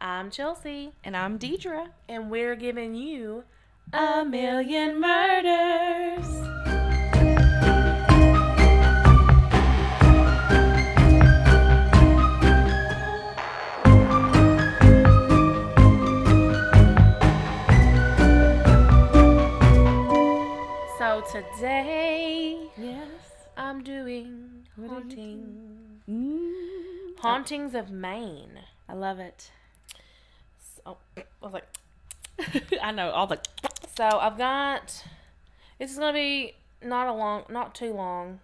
I'm Chelsea, And I'm Deidre. and we're giving you A million murders. So today Yes. I'm doing What are Mm. hauntings of Maine. I love it. So I was like, I know all the. so I've got. This is gonna be not a long, not too long,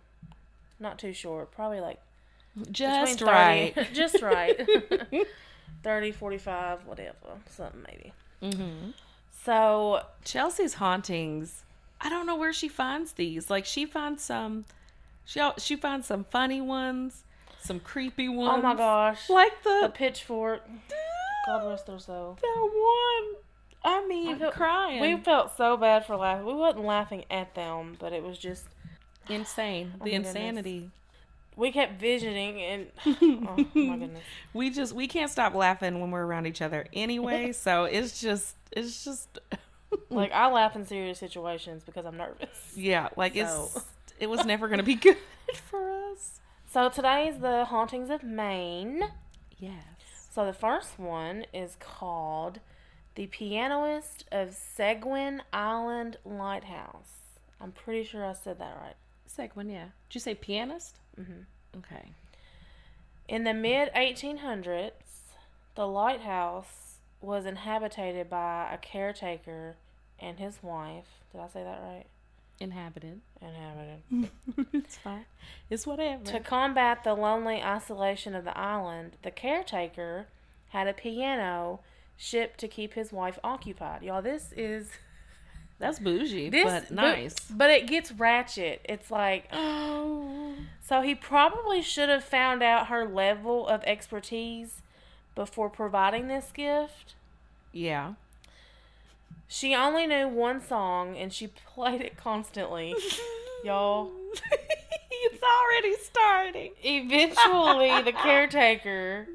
not too short. Probably like Just 30 right. just right. 30, 45, whatever, something maybe. Mm-hmm. So Chelsea's hauntings. I don't know where she finds these. Like she finds some. She she finds some funny ones, some creepy ones. oh my gosh, Like the the pitchfork. God rest their soul. that one. I mean, I felt- crying. We felt so bad for laughing. We wasn't laughing at them, but it was just insane. Oh the my goodness. insanity. we kept visioning and oh my goodness. we just we can't stop laughing when we're around each other anyway. so it's just it's just Like I laugh in serious situations because I'm nervous. yeah, like So- it's it was never gonna be good for us. So today's the hauntings of Maine. Yes. So the first one is called The Pianist of Seguin Island Lighthouse. I'm pretty sure I said that right. Seguin, yeah. Did you say pianist? Mm Mhm. Okay. In the mid 1800s, the lighthouse was inhabited by a caretaker and his wife. Did I say that right? Inhabited. Inhabited. it's fine. It's whatever. To combat the lonely isolation of the island, the caretaker had a piano shipped to keep his wife occupied. Y'all, this is That's bougie, this but nice. But, it gets ratchet. It's like oh. so he probably should have found out her level of expertise before providing this gift. Yeah. She only knew one song and she played it constantly. Y'all. it's already starting. Eventually, the caretaker,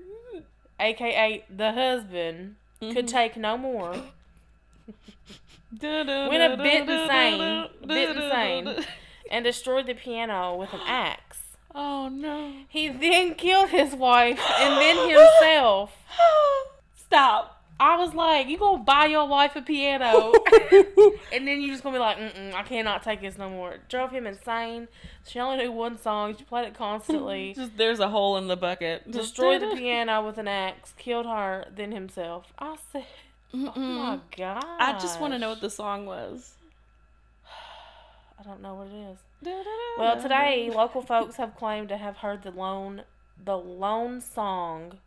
aka the husband, Mm-hmm. could take no more. Went a bit insane, bit insane, and destroyed the piano with an axe. Oh no. He then killed his wife and then himself. Stop. I was like, "You gonna buy your wife a piano, and then you just gonna be like, Mm-mm, I cannot take this no more." Drove him insane. She only knew one song. She played it constantly. Just there's a hole in the bucket. destroyed the piano with an axe, killed her, then himself. I said, "Oh my god!" I just want to know what the song was. I don't know what it is. Well, today local folks have claimed to have heard the lone, the lone song.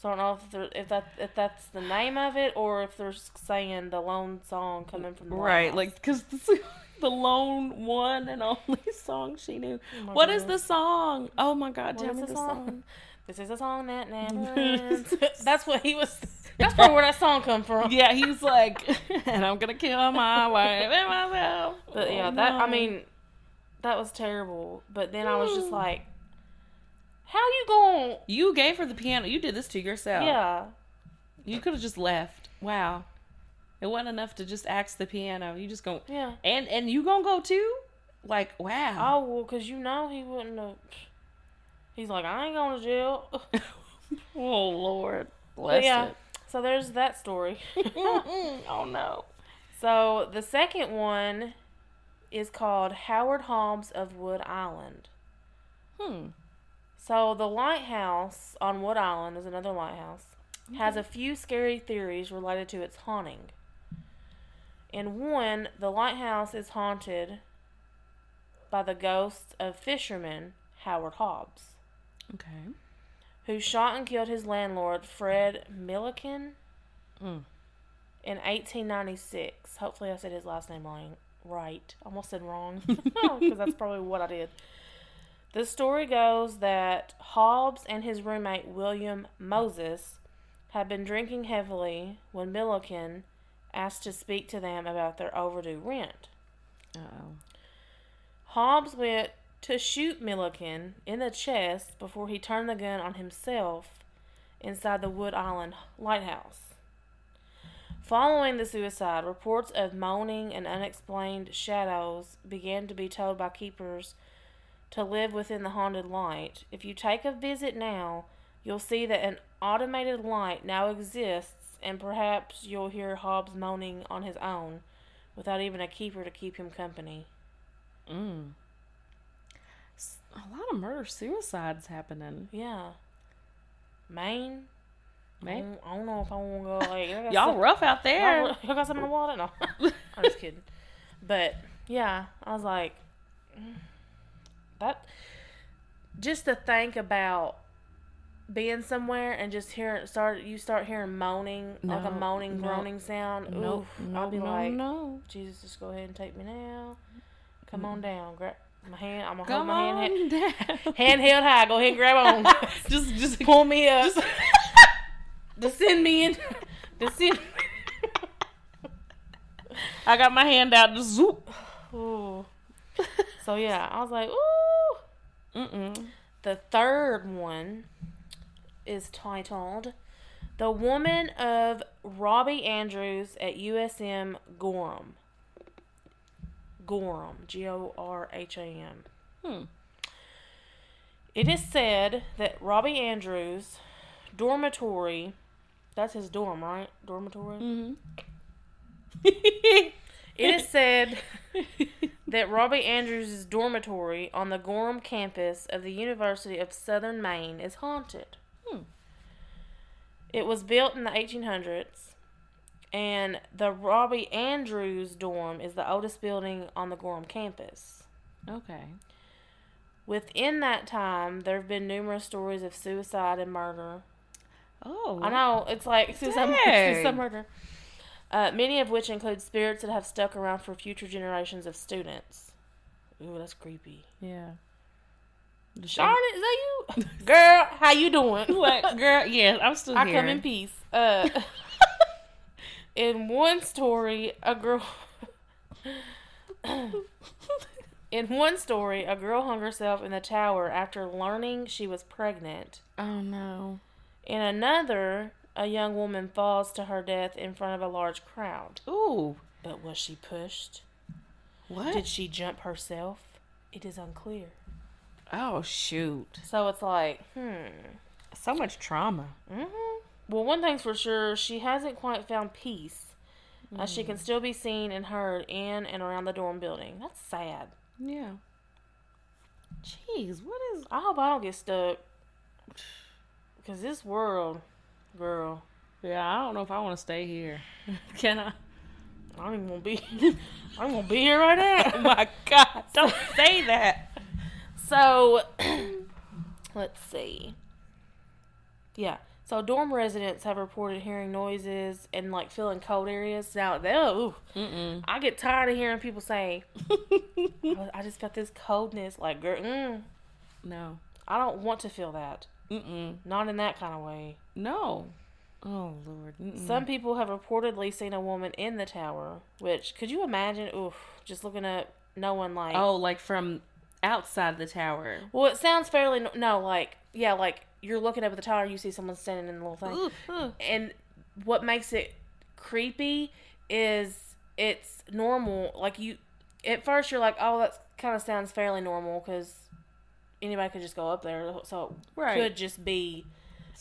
So I don't know if they're- if that if that's the name of it or if they're saying the lone song coming from the right, like because the lone one and only song she knew. Oh what is the song? Oh my god, What tell me the the song? song. This is a song that never ends. that's what he was. That's probably where that song come from. Yeah, he's like, and I'm gonna kill my wife and myself. But yeah, Oh, that I mean, that was terrible. But then I was just like, how you going? you gave her the piano. You did this to yourself. Yeah. you could have just left. Wow, it wasn't enough to just axe the piano. You just go Yeah. and and you gonna go too? Like wow. Oh well, cause you know he wouldn't have. He's like, I ain't going to jail. Oh Lord, But bless yeah. it. So there's that story. oh no. so the second one is called Howard Holmes of Wood Island. Hmm. So the lighthouse on Wood Island is another lighthouse. Has a few scary theories related to its haunting. In one, the lighthouse is haunted by the ghosts of fisherman Howard Hobbs, Okay. who shot and killed his landlord Fred Milliken Mm. in 1896. Hopefully, I said his last name right. Almost said wrong because that's probably what I did. The story goes that Hobbs and his roommate William Moses had been drinking heavily when Milliken asked to speak to them about their overdue rent. Uh oh. Hobbs went to shoot Milliken in the chest before he turned the gun on himself inside the Wood Island Lighthouse. Following the suicide, reports of moaning and unexplained shadows began to be told by keepers to live within the haunted light. If you take a visit now, you'll see that an automated light now exists, and perhaps you'll hear Hobbs moaning on his own without even a keeper to keep him company. Mm. A lot of murder suicides happening. Yeah. Maine? I Man, don't, I don't know if I want to go like I y'all some- rough out there. Y'all, y'all got something in the water? No. I'm just kidding. But yeah, I was like, mm, that. Just to think about being somewhere and just hearing start you start hearing moaning like a moaning no, groaning sound. No, Oof, no, I'll be no, like, no. Jesus, just go ahead and take me now. Come on down, grab my hand. I'm gonna hold Come my hand, on down. ha- hand held high. Go ahead and grab on. just, just Pull me up. Just- to send me in. To send. I got my hand out. Just zoop. Ooh. So yeah, I was like, ooh. Mm-mm. The third one is titled The Woman of Robbie Andrews at USM Gorham. Gorham. G O R H A M. Hmm. It is said that Robbie Andrews' dormitory, that's his dorm, right? Dormitory? Mm-hmm. It is said that Robbie Andrews' dormitory on the Gorham campus of the University of Southern Maine is haunted. Hmm. It was built in the 1800s, and the Robbie Andrews dorm is the oldest building on the Gorham campus. okay. Within that time, there have been numerous stories of suicide and murder. Oh. I know it's like suicide, suicide murder. Uh, many of which include spirits that have stuck around for future generations of students. Ooh, that's creepy. Yeah. Darn it, is that you, girl? How you doing? What, girl? Yeah, I'm still I here. come in peace. Uh, in one story, a girl. in one story, a girl hung herself in the tower after learning she was pregnant. oh no. In another, a young woman falls to her death in front of a large crowd. Ooh. But was she pushed? What? Did she jump herself? It is unclear. oh shoot. So it's like, hmm. So much trauma. Mm-hmm. Well, one thing's for sure, she hasn't quite found peace. As she can still be seen and heard in and around the dorm building. That's sad. Yeah. Jeez, what is? I hope I don't get stuck. Because this world, girl, Yeah, I don't know if I want to stay here. Can I? I don't even want to be. I don't want to be here right now. Oh my God! Don't say that. So, let's see. Yeah. So dorm residents have reported hearing noises and like feeling cold areas. Now, they, ooh, Mm-mm. I get tired of hearing people say, "I- "I just got this coldness." Like, girl, mm, no. I don't want to feel that. Mm-mm. Not in that kind of way. No. Oh Lord. Mm-mm. Some people have reportedly seen a woman in the tower. Which could you imagine? Oof, just looking at no one like. Oh, like from outside the tower. Well, it sounds fairly no, no, like yeah, like you're looking up at the tower, you see someone standing in the little thing. Ooh, ooh. and what makes it creepy is it's normal like you at first you're like oh that kind of sounds fairly normal because anybody could just go up there so it Right. could just be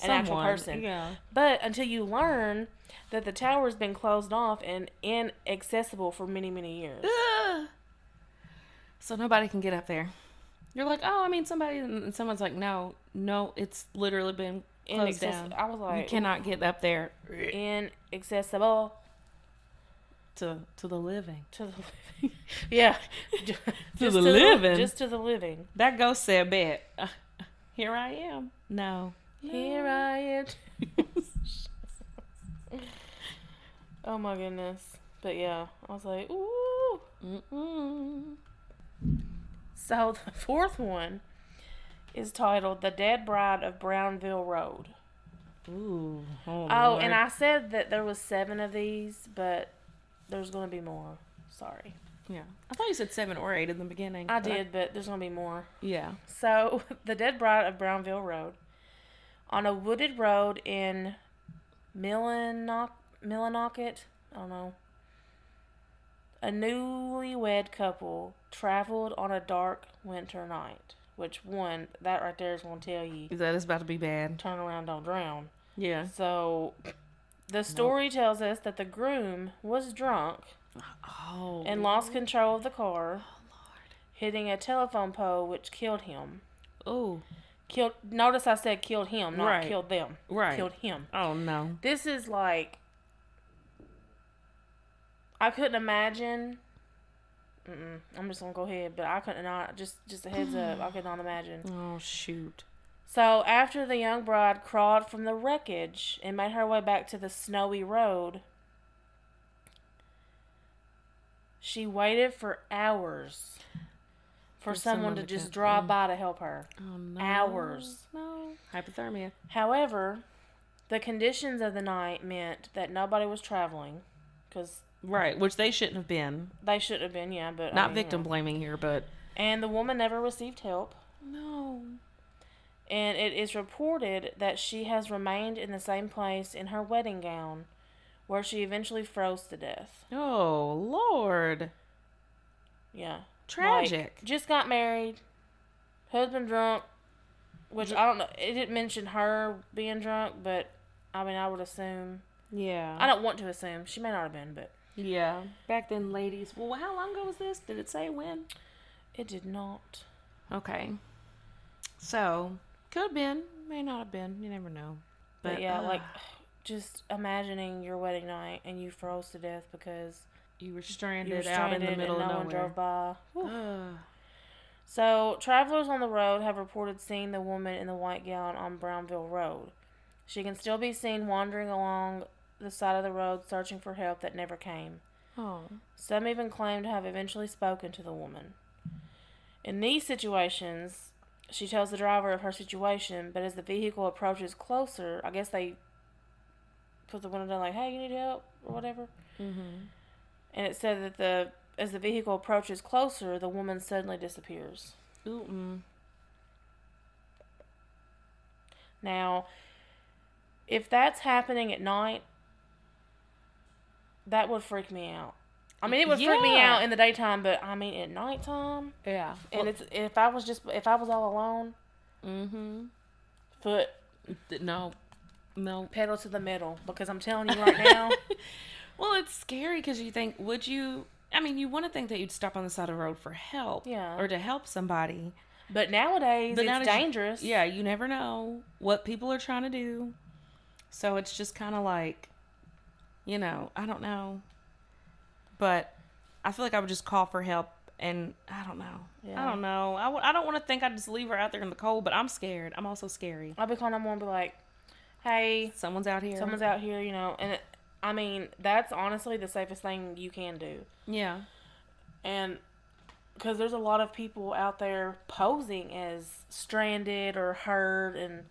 an actual person Yeah. but until you learn that the tower's been closed off and inaccessible for many many years Ugh. So nobody can get up there. You're like, oh, I mean, somebody, and someone's like, no, no, it's literally been closed down. i was like, You cannot get up there inaccessible to to the living. to the living yeah just the living? just to the living That ghost said, "Bet uh, here I am." No. Here I am. oh my goodness. But yeah, I was like, ooh. Mm-mm. So the fourth one is titled The Dead Bride of Brownville Road. Ooh. Oh, Oh, and I said that there was seven of these, but there's going to be more. Sorry. yeah, I thought you said seven or eight in the beginning. I but did, but there's going to be more. yeah. So, The Dead Bride of Brownville Road On a wooded road in Millinock, Millinocket, I don't know. A newlywed couple traveled on a dark winter night. Which one, that right there is to tell you, That is about to be bad. turn around, don't drown. Yeah. So, the story tells us that the groom was drunk Oh. and lost control of the car, oh, hitting a telephone pole, which killed him. Oh. Killed. Notice I said killed him, not Right. killed them. Right. Killed him. Oh no. This is like. I couldn't imagine. Mm-mm, I'm just gonna go ahead, but I couldn't not just just a heads up. I could not imagine. Oh shoot. So after the young bride crawled from the wreckage and made her way back to the snowy road, she waited for hours for, For someone, someone to to just drive by to help her. Oh no. Hours. No. Hypothermia. However, the conditions of the night meant that nobody was traveling because Right, which they shouldn't have been. they shouldn't have been, yeah, but I Not mean, you victim know. blaming here, but And the woman never received help. no. And it is reported that she has remained in the same place in her wedding gown, where she eventually froze to death. Oh Lord. Yeah. Tragic. Like, just got married, husband drunk, which I don't know. It didn't mention her being drunk, but I mean, I would assume. yeah. I don't want to assume. She may not have been, but Yeah. Back then, ladies. Well, how long ago was this? Did it say when? it did not. Okay. So could have been, may not have been. You never know. But, yeah, uh, like, just imagining your wedding night and you froze to death because you were you were stranded, stranded out in the middle and of no one drove nowhere. by. So, travelers on the road have reported seeing the woman in the white gown on Brownville Road. She can still be seen wandering along the side of the road searching for help that never came. oh. Some even claim to have eventually spoken to the woman. In these situations, she tells the driver of her situation, but as the vehicle approaches closer, I guess they put the window down like, "Hey, you need help?" or whatever. Mm-hmm. And it said that the as the vehicle approaches closer, the woman suddenly disappears. Ooh. Now, if that's happening at night, that would freak me out. I mean, it would freak me out in the daytime, but I mean at nighttime, Yeah. and it's if I was just if I was all alone, mm-hmm. foot No. No. pedal to the metal because I'm telling you right now, Well, it's scary because you think, would you? I mean, you want to think that you'd stop on the side of the road for help, Yeah. or to help somebody. but nowadays But it's nowadays dangerous. Yeah, you never know what people are trying to do. So it's just kind of like, you know, I don't know. But I feel like I would just call for help and I don't know. Yeah. I don't know. I w- I don't want to think I'd just leave her out there in the cold, but I'm scared. I'm also scary. I'll be calling them and be like, "Hey, Someone's out here. someone's out here," you know, and it, I mean that's honestly the safest thing you can do. Yeah. and because there's a lot of people out there posing as stranded or hurt and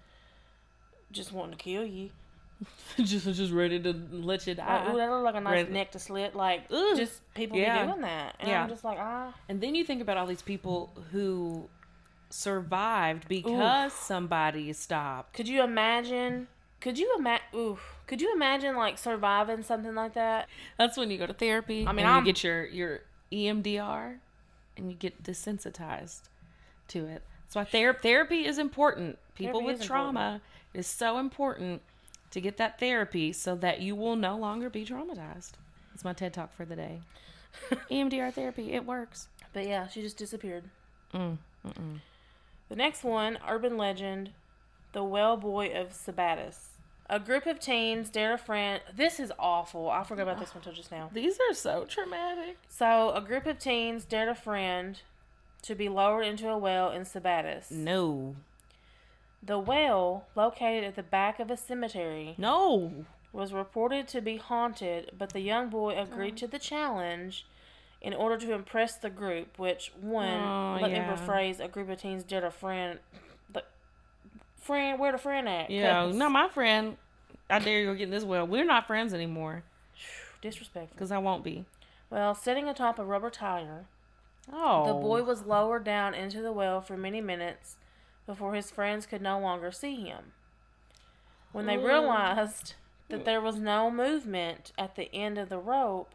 just wanting to kill you. just just ready to let you Like, ooh, that look like a nice Ready- neck to slit. Like, Ugh. just people Yeah. be doing that, and Yeah. I'm just like, ah, And then you think about all these people who survived because somebody stopped. could you imagine? Could you imagine? Ooh, could you imagine like surviving something like that? That's when you go to therapy. I mean, and you get your your EMDR, and you get desensitized to it. That's why ther- therapy is important. People Therapy with is trauma is so important to get that therapy so that you will no longer be traumatized. That's my TED talk for the day. EMDR therapy, it works. But yeah, she just disappeared. Mm, mm-mm. The next one, urban legend, the well boy of Sabattus. A group of teens dared a friend. This is awful. I forgot about this one till just now. These are so traumatic. So, a group of teens dared a friend to be lowered into a well in Sabattus. No, The well, located at the back of a cemetery, no. was reported to be haunted, but the young boy agreed oh. to the challenge in order to impress the group, which, one, Oh, let yeah. me rephrase, a group of teens dared a friend. The, friend, where the friend at? Yeah, no, my friend. I dare you to get in this well. We're not friends anymore Disrespectful. because I won't be. Well, sitting atop a rubber tire, Oh, The boy was lowered down into the well for many minutes before his friends could no longer see him. When they realized that there was no movement at the end of the rope,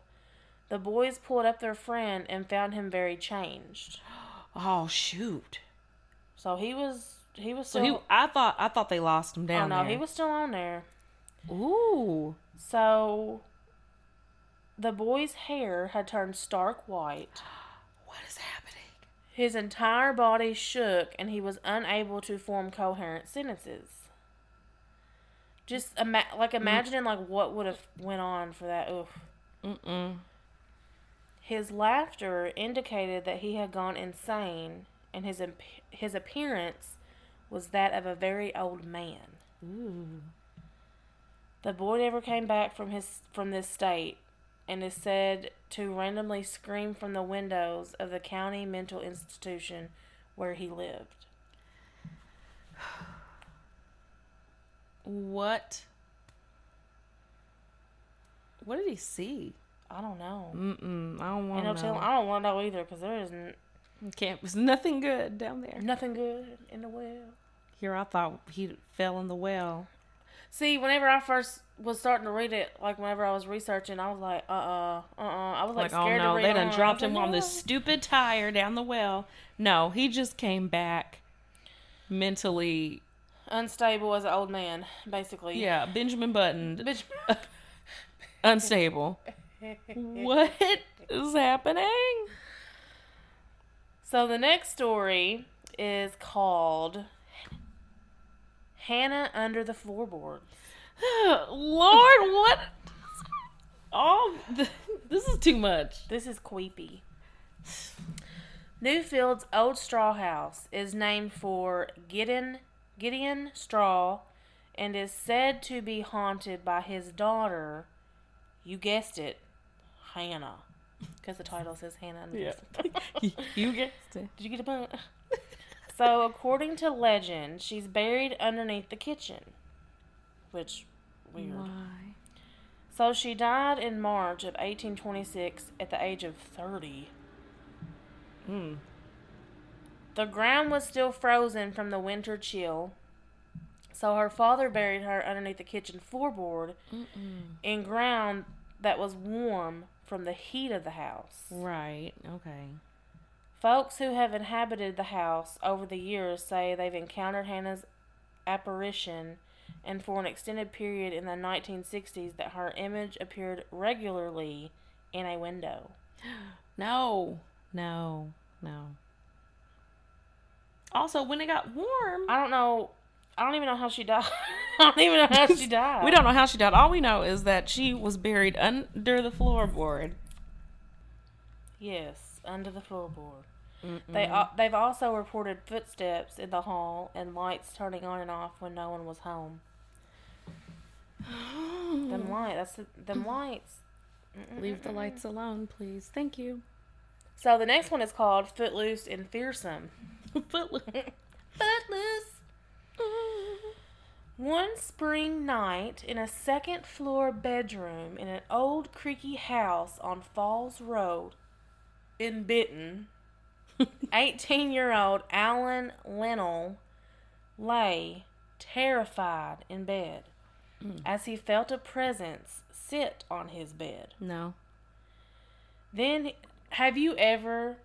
the boys pulled up their friend and found him very changed. Oh shoot! So he was he was So he, I thought, I thought they lost him down. oh no, there. he was still on there. Ooh. So the boy's hair had turned stark white. What is happening? His entire body shook and he was unable to form coherent sentences. Just ima- like mm. imagining like what would have went on for that. Oof. Mm-mm. His laughter indicated that he had gone insane, and his imp- his appearance was that of a very old man. Ooh. The boy never came back from his from this state, and is said to randomly scream from the windows of the county mental institution where he lived. What? What did he see? I don't know. Mm-mm. I don't want to know. I don't want to know either because there is n- Can't. There's nothing good down there. nothing good in the well. Here, I thought he fell in the well. See, whenever I first was starting to read it, like whenever I was researching, I was like, uh, uh, uh, uh. I was like, Like, oh scared no, to read they done dropped like, him on this stupid tire down the well. No, he just came back mentally. unstable as an old man, basically. Yeah, Benjamin Button, unstable. what is happening? So the next story is called Hannah Under the Floorboards. Lord, what? Oh, th- this is too much. This is creepy. Newfield's old straw house is named for Gideon Gideon Straw and is said to be haunted by his daughter. You guessed it, Hannah, because the title says Hannah. Yeah, you guessed it. Did you get a point? so, according to legend, she's buried underneath the kitchen. Which, weird. Why? So, she died in March of 1826 at the age of 30. Hmm. The ground was still frozen from the winter chill. So, her father buried her underneath the kitchen floorboard in ground that was warm from the heat of the house. Right. Okay. Folks who have inhabited the house over the years say they've encountered Hannah's apparition and for an extended period in the 1960s that her image appeared regularly in a window. No. No. No. Also, when it got warm, I don't know. I don't even know how she died. I don't even know how she died. we don't know how she died. All we know is that she was buried under the floorboard. Yes, under the floorboard. They al- they've also reported footsteps in the hall and lights turning on and off when no one was home. Them light, that's the, them lights. Leave the lights alone, please. Thank you. So the next one is called Footloose and Fearsome. Footloose. Footloose. One spring night in a second floor bedroom in an old creaky house on Falls Road in Benton, 18 year old Alan Linnell lay terrified in bed Mm. as he felt a presence sit on his bed. No. Then, have you ever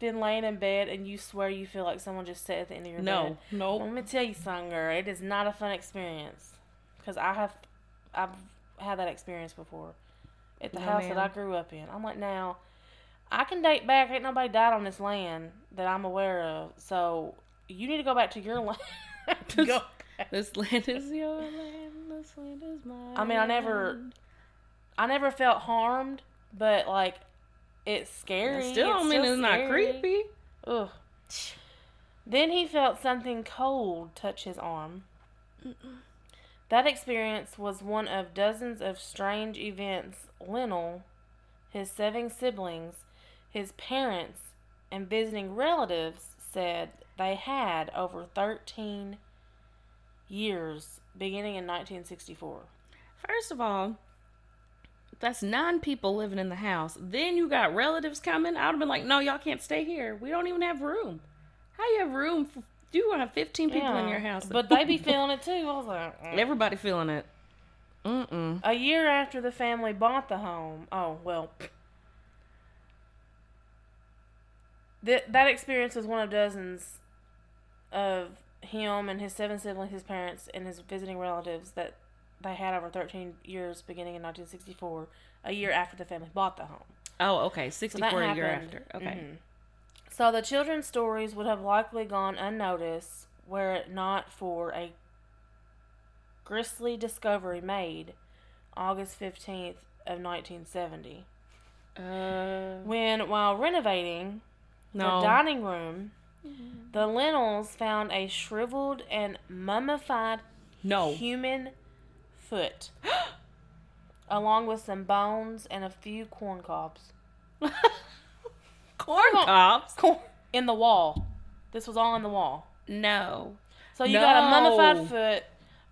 been laying in bed and you swear you feel like someone just sat at the end of your bed? No. Well, No. let me tell you something, girl. It is not a fun experience because I have, I've had that experience before at the No, house that I grew up in. I'm like, now, I can date back. Ain't nobody died on this land that I'm aware of. So you need to go back to your land. go. This land is your land. This land is mine. I mean, I never, I never felt harmed, but like, it's scary. Still, I It's mean, still it's not creepy. Ugh. Then he felt something cold touch his arm. That experience was one of dozens of strange events Linnell, his seven siblings, his parents, and visiting relatives said they had over 13 years beginning in 1964. First of all, that's nine people living in the house. Then you got relatives coming. I would have been like, no, y'all can't stay here. We don't even have room. How you have room f- You have fifteen people in your house, But they be feeling it too. I was like, mm. everybody feeling it. Mm-mm. A year after the family bought the home, oh well, that that experience was one of dozens of him and his seven siblings, his parents, and his visiting relatives that they had over 13 years, beginning in 1964, a year after the family bought the home. Oh, okay. So Sixty-four a year after. Okay. Mhm. So the children's stories would have likely gone unnoticed were it not for a grisly discovery made August 15th of 1970 Uh, when while renovating no. the dining room the Linnells found a shriveled and mummified no. human foot along with some bones and a few corn cobs Corn on. cobs. Corn- in the wall this was all in the wall No. So you got a mummified foot,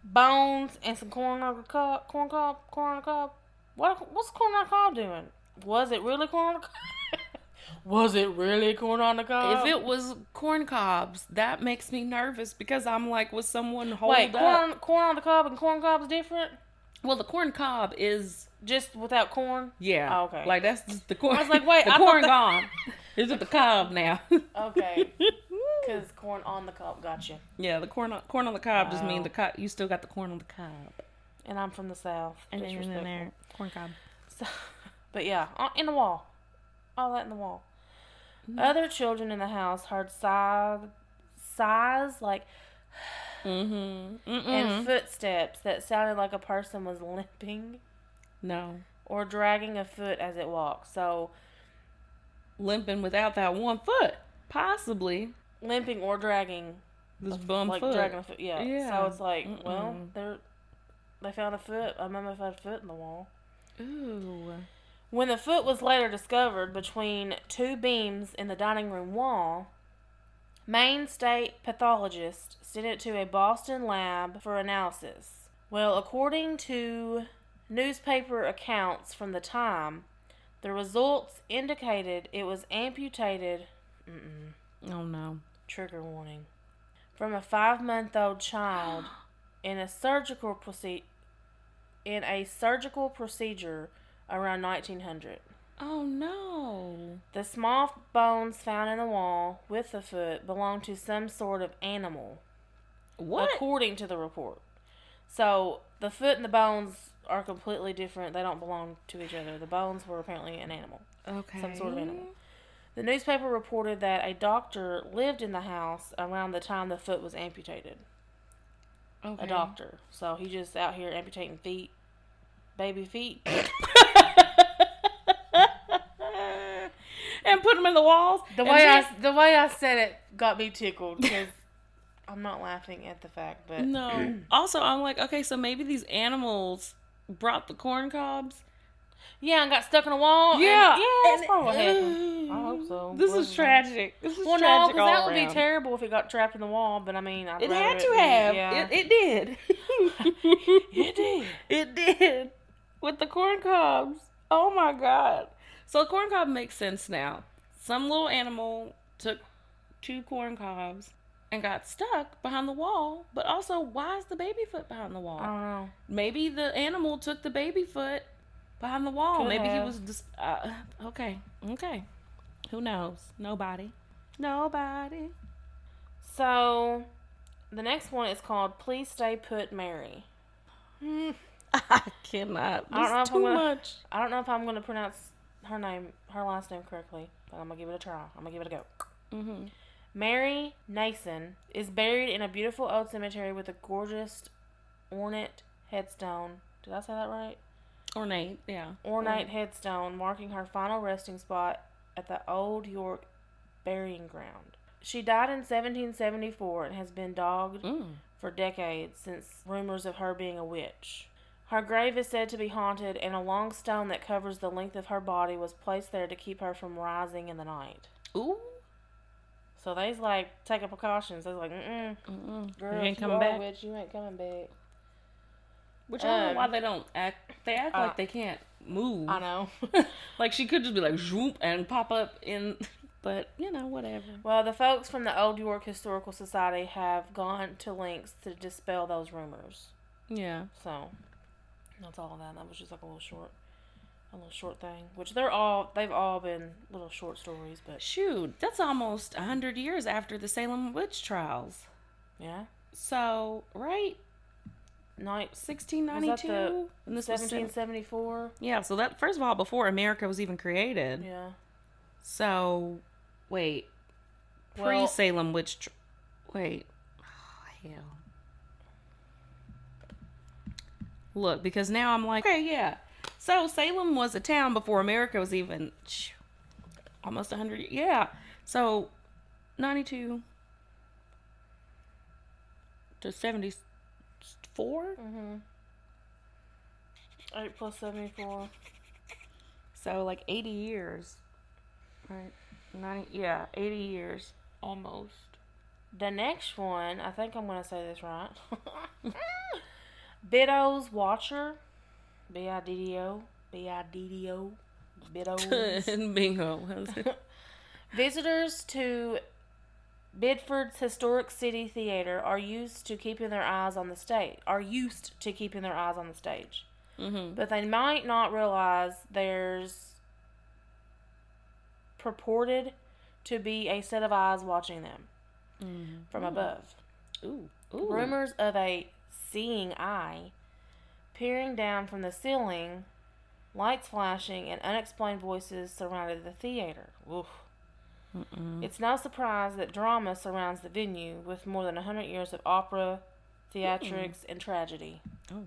bones, and some corn on the cob. Corn cob. Corn on the cob. What? What's corn on cob doing? Was it really corn on cob? was it really corn on the cob? If it was corn cobs, that makes me nervous because I'm like, was someone hold wait, up? corn corn on the cob and corn cob's different, Well, the corn cob is just without corn. yeah. Oh, okay. Like that's just the corn. I was like, wait, the I corn gone. Is it the cob now? Okay, because corn on the cob. Gotcha. yeah, the corn on, corn on the cob just mean Wow. the cob. You still got the corn on the cob. And I'm from the south. And then in there, corn cob. So, but yeah, uh, in the wall. All that in the wall. Mm. Other children in the house heard sighs, sighs like Mm-hmm. And footsteps that sounded like a person was limping no, or dragging a foot as it walked. So limping without that one foot, possibly limping or dragging, this bum like foot. dragging a foot. Yeah. Yeah. So it's like, well, Mm-mm. they they found a foot, I remember I found a mummified foot in the wall. Ooh. When the foot was later discovered between two beams in the dining room wall, Maine State pathologist sent it to a Boston lab for analysis. Well, according to newspaper accounts from the time, the results indicated it was amputated. Mm-mm, Oh no. trigger warning. From a five-month-old child in a surgical proce- in a surgical procedure around 1900. Oh no. The small bones found in the wall with the foot belong to some sort of animal, What? according to the report. So the foot and the bones are completely different. They don't belong to each other. The bones were apparently an animal. Okay. some sort of animal. The newspaper reported that a doctor lived in the house around the time the foot was amputated. Okay. A doctor. So he just out here amputating feet, baby feet. and put them in the walls. The and way I the way I said it got me tickled because I'm not laughing at the fact, but No. also, I'm like, okay, so maybe these animals brought the corn cobs. yeah, and got stuck in a wall. and- Yeah. yeah, that's And- probably what happened. I hope so. This What is it? tragic. This is Well, no, tragic because that all would be terrible if it got trapped in the wall. But I mean, I'd It had to be- have. Yeah, It, it did. It did. It did. With the corn cobs. Oh my god. So corn cob makes sense now. Some little animal took two corn cobs and got stuck behind the wall. But also, why is the baby foot behind the wall? I don't know. Maybe the animal took the baby foot behind the wall. Could Maybe he was just uh, okay. Okay. Who knows? Nobody. Nobody. So, the next one is called "Please Stay Put, Mary." I cannot. I don't know This I'm too gonna- much. I don't know if I'm going to pronounce her name, her last name correctly, but I'm gonna give it a try. I'm gonna give it a go. hmm Mary Nason is buried in a beautiful old cemetery with a gorgeous, ornate headstone. Did I say that right? Ornate. Yeah. Ornate headstone marking her final resting spot at the Old York Burying Ground. She died in 1774 and has been dogged Mm. for decades since rumors of her being a witch. Her grave is said to be haunted, and a long stone that covers the length of her body was placed there to keep her from rising in the night. Ooh. So they's like taking precautions. They's like, mm Mm-mm. girl, you ain't coming back. witch, you ain't coming back. Which I don't know Um, why they don't act. They act uh, like they can't move. I know. Like she could just be like zoop and pop up in but you know, whatever. Well, the folks from the Old York Historical Society have gone to lengths to dispel those rumors. Yeah. So that's all of that. That was just like a little short, a little short thing. Which they're all they've all been little short stories, but Shoot, that's almost a hundred years after the Salem witch trials. yeah, So, right, night sixteen ninety two, the and this was seventeen seven- seventy four. yeah. So that first of all, before America was even created. Yeah. So, wait, pre Salem witch. Wait, oh, hell. Look, because now I'm like, okay, yeah. So Salem was a town before America was even almost 100 yeah. So 92 to 74. Mm-hmm. Eight plus seventy four. So like 80 years. Right. 90 yeah, 80 years almost. The next one, I think I'm gonna say this right. Biddo's Watcher. B I D D O. B I D D O. Biddo's. Bingo. Visitors to Biddeford's historic city theater are used to keeping their eyes on the stage. Are used to keeping their eyes on the stage, mm-hmm. but they might not realize there's purported to be a set of eyes watching them Mm-hmm. from above. Ooh. Ooh. Rumors of a seeing eye peering down from the ceiling, lights flashing, and unexplained voices surrounded the theater. Oof. Mm-mm. It's no surprise that drama surrounds the venue with more than 100 years of opera, theatrics, and tragedy. Oh.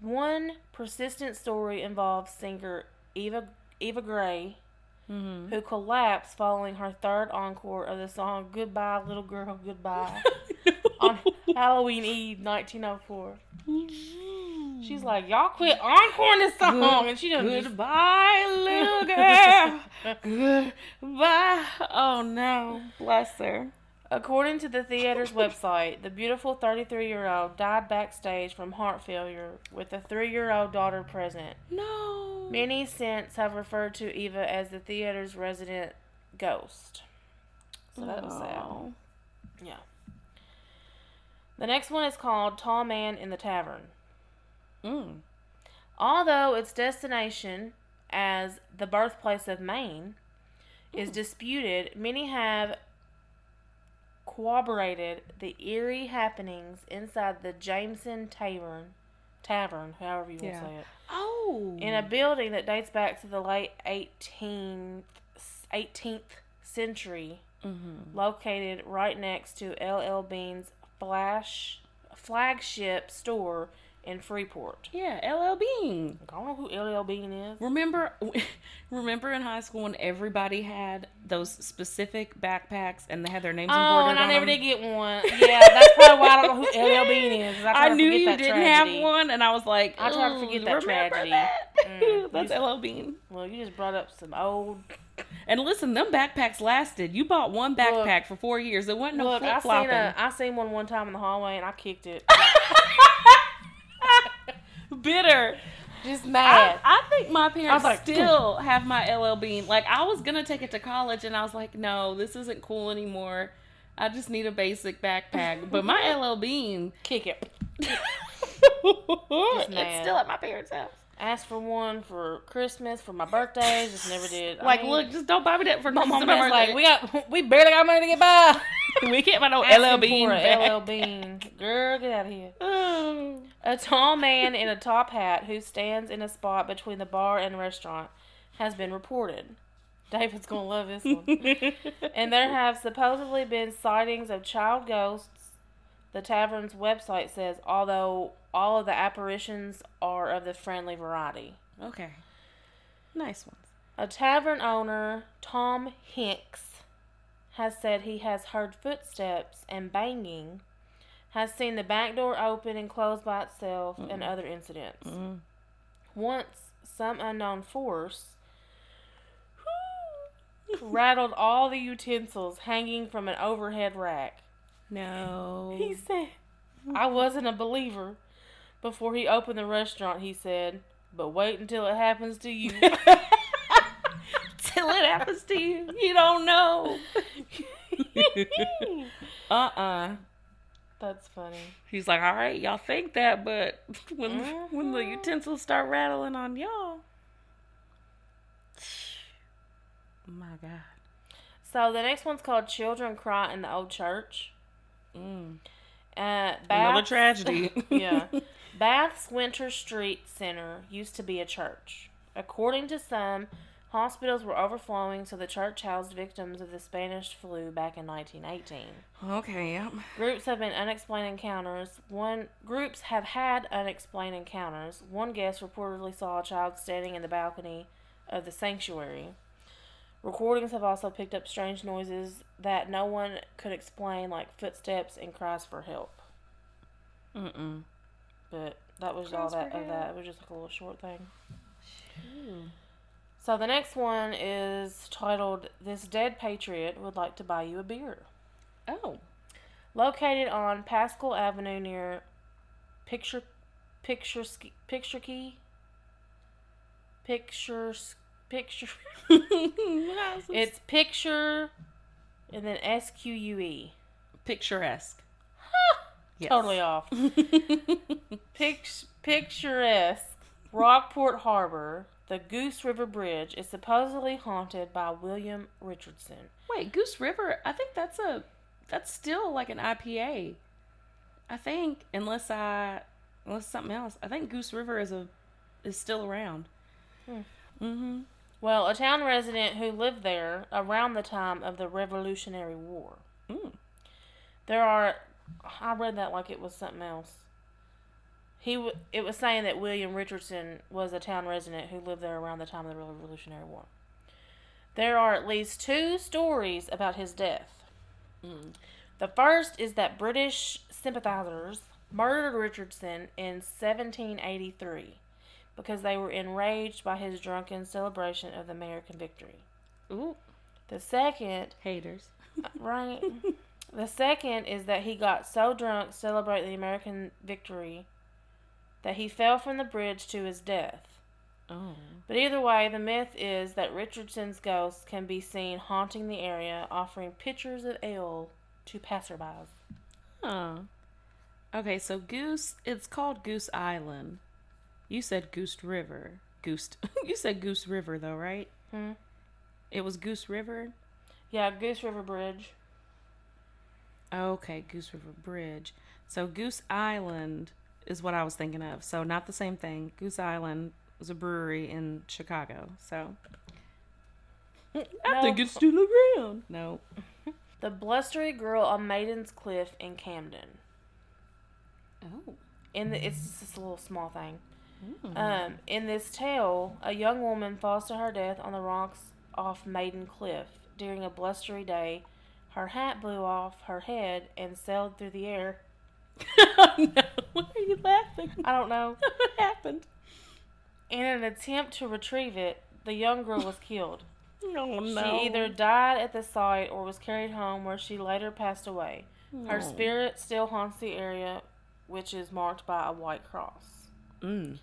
One persistent story involves singer Eva Eva Gray, Mm-hmm. who collapsed following her third encore of the song Goodbye Little Girl Goodbye on Halloween Eve 1904. Mm-hmm. She's like, y'all quit encoring this song, and she done just Goodbye, little girl. Goodbye. Oh no, bless her. According to the theater's website, the beautiful 33 year old died backstage from heart failure with a three year old daughter present. No. Many since have referred to Eva as the theater's resident ghost. So that was sad. Yeah. The next one is called Tall Man in the Tavern. Mm. Although its destination as the birthplace of Maine is Mm. disputed, many have corroborated the eerie happenings inside the Jameson Tavern, tavern, however you want Yeah. to say it, Oh. in a building that dates back to the late 18th, 18th century, Mm-hmm. located right next to LL Bean's flash flagship store in Freeport. Yeah, LL Bean. I don't know who LL Bean is. Remember, remember in high school when everybody had those specific backpacks and they had their names Oh, and I on never them? did get one. Yeah, that's probably why I don't know who LL Bean is. I, I knew you didn't tragedy. have one, and I was like, I tried to forget that tragedy. that?" Mm. That's LL Bean. Well, you just brought up some old. And listen, them backpacks lasted. You bought one backpack for four years. There wasn't no flip seen flopping. a, I seen one one time in the hallway and I kicked it. Bitter. Just mad. I think my parents like, still have my LL Bean. Like I was gonna take it to college, and I was like, no, this isn't cool anymore. I just need a basic backpack. But my LL Bean, Kick it. it's still at my parents' house. Asked for one for Christmas, for my birthday. Just never did. I Like, mean, look, just don't buy me that for my Christmas mom my like, we got, we barely got money to get by. we can't buy no Asking LL Bean. for a back. LL Bean. Girl, get out of here. Oh. A tall man in a top hat who stands in a spot between the bar and restaurant has been reported. David's gonna love this one. and there have supposedly been sightings of child ghosts. The tavern's website says, although all of the apparitions are of the friendly variety. okay. Nice ones. A tavern owner, Tom Hinks, has said he has heard footsteps and banging, has seen the back door open and close by itself, and other incidents. Mm. Once, some unknown force rattled all the utensils hanging from an overhead rack. No. He said, I wasn't a believer. Before he opened the restaurant, he said, but wait until it happens to you. till till it happens to you. You don't know. uh uh That's funny. He's like, all right, y'all think that, but when when the Mhm. utensils start rattling on y'all, my God. So the next one's called "Children Cry in the Old Church." Mm. Uh, Another tragedy. yeah. Bath's Winter Street Center used to be a church. According to some, hospitals were overflowing, so the church housed victims of the Spanish flu back in 1918. Okay, yep. Groups have been unexplained encounters. One groups have had unexplained encounters. One guest reportedly saw a child standing in the balcony of the sanctuary. Recordings have also picked up strange noises that no one could explain, like footsteps and cries for help. Mm-mm. But that was Cries all that of that. It was just like a little short thing. So the next one is titled "This Dead Patriot Would Like to Buy You a Beer." Oh. Located on Pascal Avenue near Picture Picture Picture Key Picture Picture it's Picture and then S Q U E. picturesque. Yes. Totally off. Pict- picturesque Rockport Harbor, the Goose River Bridge is supposedly haunted by William Richardson. Wait, Goose River. I think that's a that's still like an IPA. I think unless I unless something else. I think Goose River is a is still around. Hmm. Mm-hmm. Well, a town resident who lived there around the time of the Revolutionary War. Mm. There are, I read that like it was something else. He, w- it was saying that William Richardson was a town resident who lived there around the time of the Revolutionary War. There are at least two stories about his death. Mm. The first is that British sympathizers murdered Richardson in 1783 because they were enraged by his drunken celebration of the American victory. Ooh, The second haters. Right. the second is that he got so drunk celebrating the American victory that he fell from the bridge to his death. Oh. But either way, the myth is that Richardson's ghost can be seen haunting the area, offering pitchers of ale to passerbys. Huh. Okay, so Goose. It's called Goose Island. You said Goose River. Goose. you said Goose River though, right? Hmm? It was Goose River. Yeah, Goose River Bridge. Okay, Goose River Bridge. So Goose Island is what I was thinking of. So not the same thing. Goose Island was a brewery in Chicago. So I think it's still around. No. The Blustery Girl on Maiden's Cliff in Camden. Oh. In the, it's just a little small thing. Mm. Um, in this tale, a young woman falls to her death on the rocks off Maiden Cliff. During a blustery day, her hat blew off her head and sailed through the air. oh no! You laughing? I don't know. what happened? In an attempt to retrieve it, the young girl was killed. Oh no! She either died at the site or was carried home where she later passed away. Her Oh. spirit still haunts the area, which is marked by a white cross. Mm.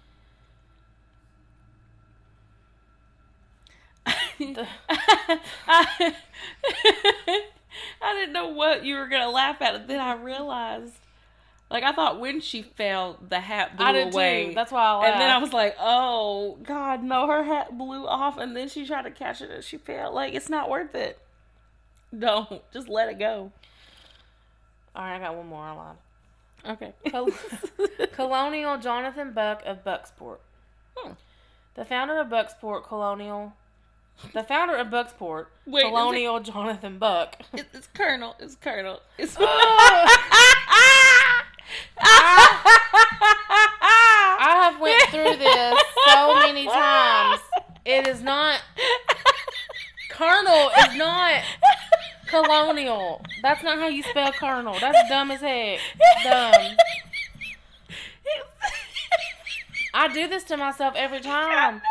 I, I didn't know what you were gonna laugh at, and then I realized, like, I thought when she fell, the hat blew I did away. too. That's why I laughed. and then I was like, "Oh God, no!" Her hat blew off, and then she tried to catch it, and she fell. Like, it's not worth it. Don't just let it go. All right, I got one more. Lied. Okay. Col- Colonial Jonathan Buck of Bucksport. Hmm. The founder of Bucksport Colonial. The founder of Bucksport, Wait, is it- Colonial Jonathan Buck. It, it's Colonel. It's Colonel. It's. Ah! I have went through this so many times. It is not Colonel is not colonial. That's not how you spell Colonel. That's dumb as heck. Dumb. I do this to myself every time.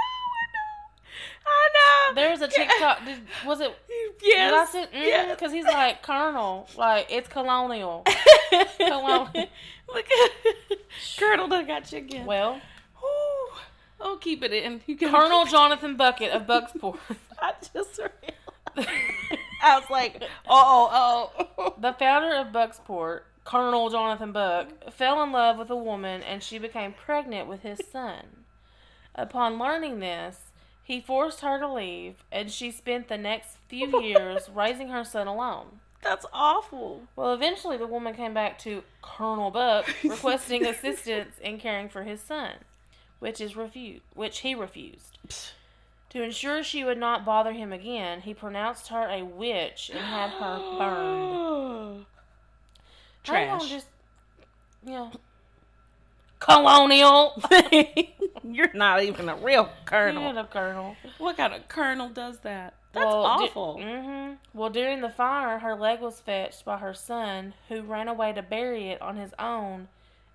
I know. There's a TikTok. Did, was it? Yes. Did I see? yes. Because mm, he's like Colonel. Like it's colonial. Colonel. Look at Colonel done got you again. Well, Ooh. Oh, keep it in. Colonel Jonathan Bucket of Bucksport. I just realized. I was like, oh, oh. The founder of Bucksport, Colonel Jonathan Buck, fell in love with a woman and she became pregnant with his son. Upon learning this, he forced her to leave and she spent the next few years raising her son alone. That's awful. Well, eventually the woman came back to Colonel Buck requesting assistance in caring for his son, which is refused, which he refused. To ensure she would not bother him again, he pronounced her a witch and had her burned. Trash. Just, yeah. Colonial. You're not even a real colonel. Yeah, the colonel. What kind of colonel does that? That's Well, awful. mhm. Well, during the fire, her leg was fetched by her son, who ran away to bury it on his own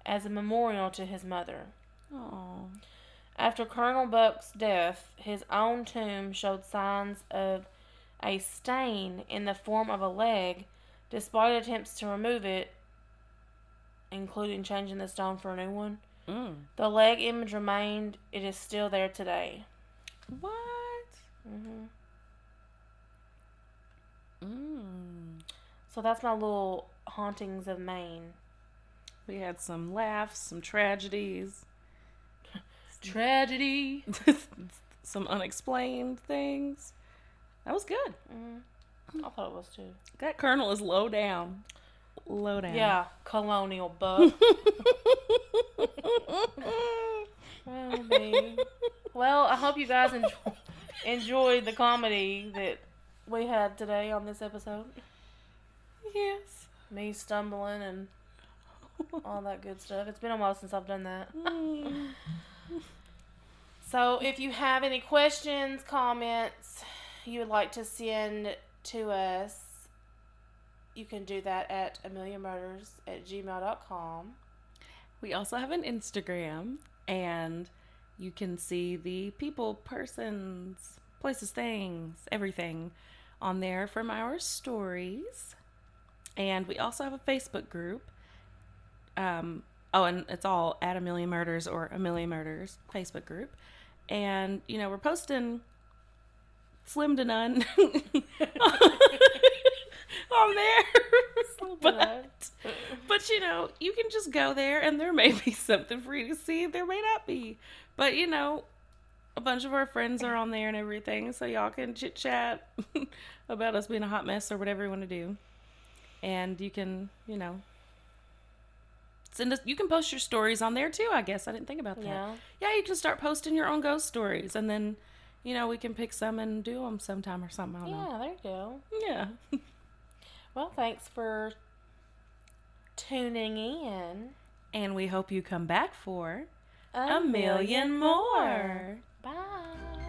as a memorial to his mother. Oh. After Colonel Buck's death, his own tomb showed signs of a stain in the form of a leg, despite attempts to remove it, including changing the stone for a new one. Mm. The leg image remained. It is still there today. What? hmm Mm. So that's my little hauntings of Maine. We had some laughs, some tragedies, Tragedy. some unexplained things. That was good. Mm, I thought it was too. That colonel is low down. Low down. Yeah, colonial buck. well, well, I hope you guys enjoy, enjoyed the comedy that we had today on this episode. yes. Me stumbling and all that good stuff. It's been a while since I've done that. So, if you have any questions, comments you would like to send to us, you can do that at ameliamurders at gmail.com. We also have an Instagram, and you can see the people, persons, places, things, everything on there from our stories. And we also have a Facebook group. Um, oh, and it's all at Amelia Murders or Amelia Murders Facebook group. And, you know, we're posting slim to none on there. but, but, you know, you can just go there and there may be something for you to see. There may not be. But, you know, a bunch of our friends are on there and everything. So y'all can chit chat about us being a hot mess or whatever you want to do. And you can, you know, send us, you can post your stories on there too, I guess. I didn't think about that. Yeah. Yeah, you can start posting your own ghost stories and then, you know, we can pick some and do them sometime or something. Don't know. Yeah, there you go. Yeah. Well, thanks for tuning in. And we hope you come back for a, a million, million more. more. Bye.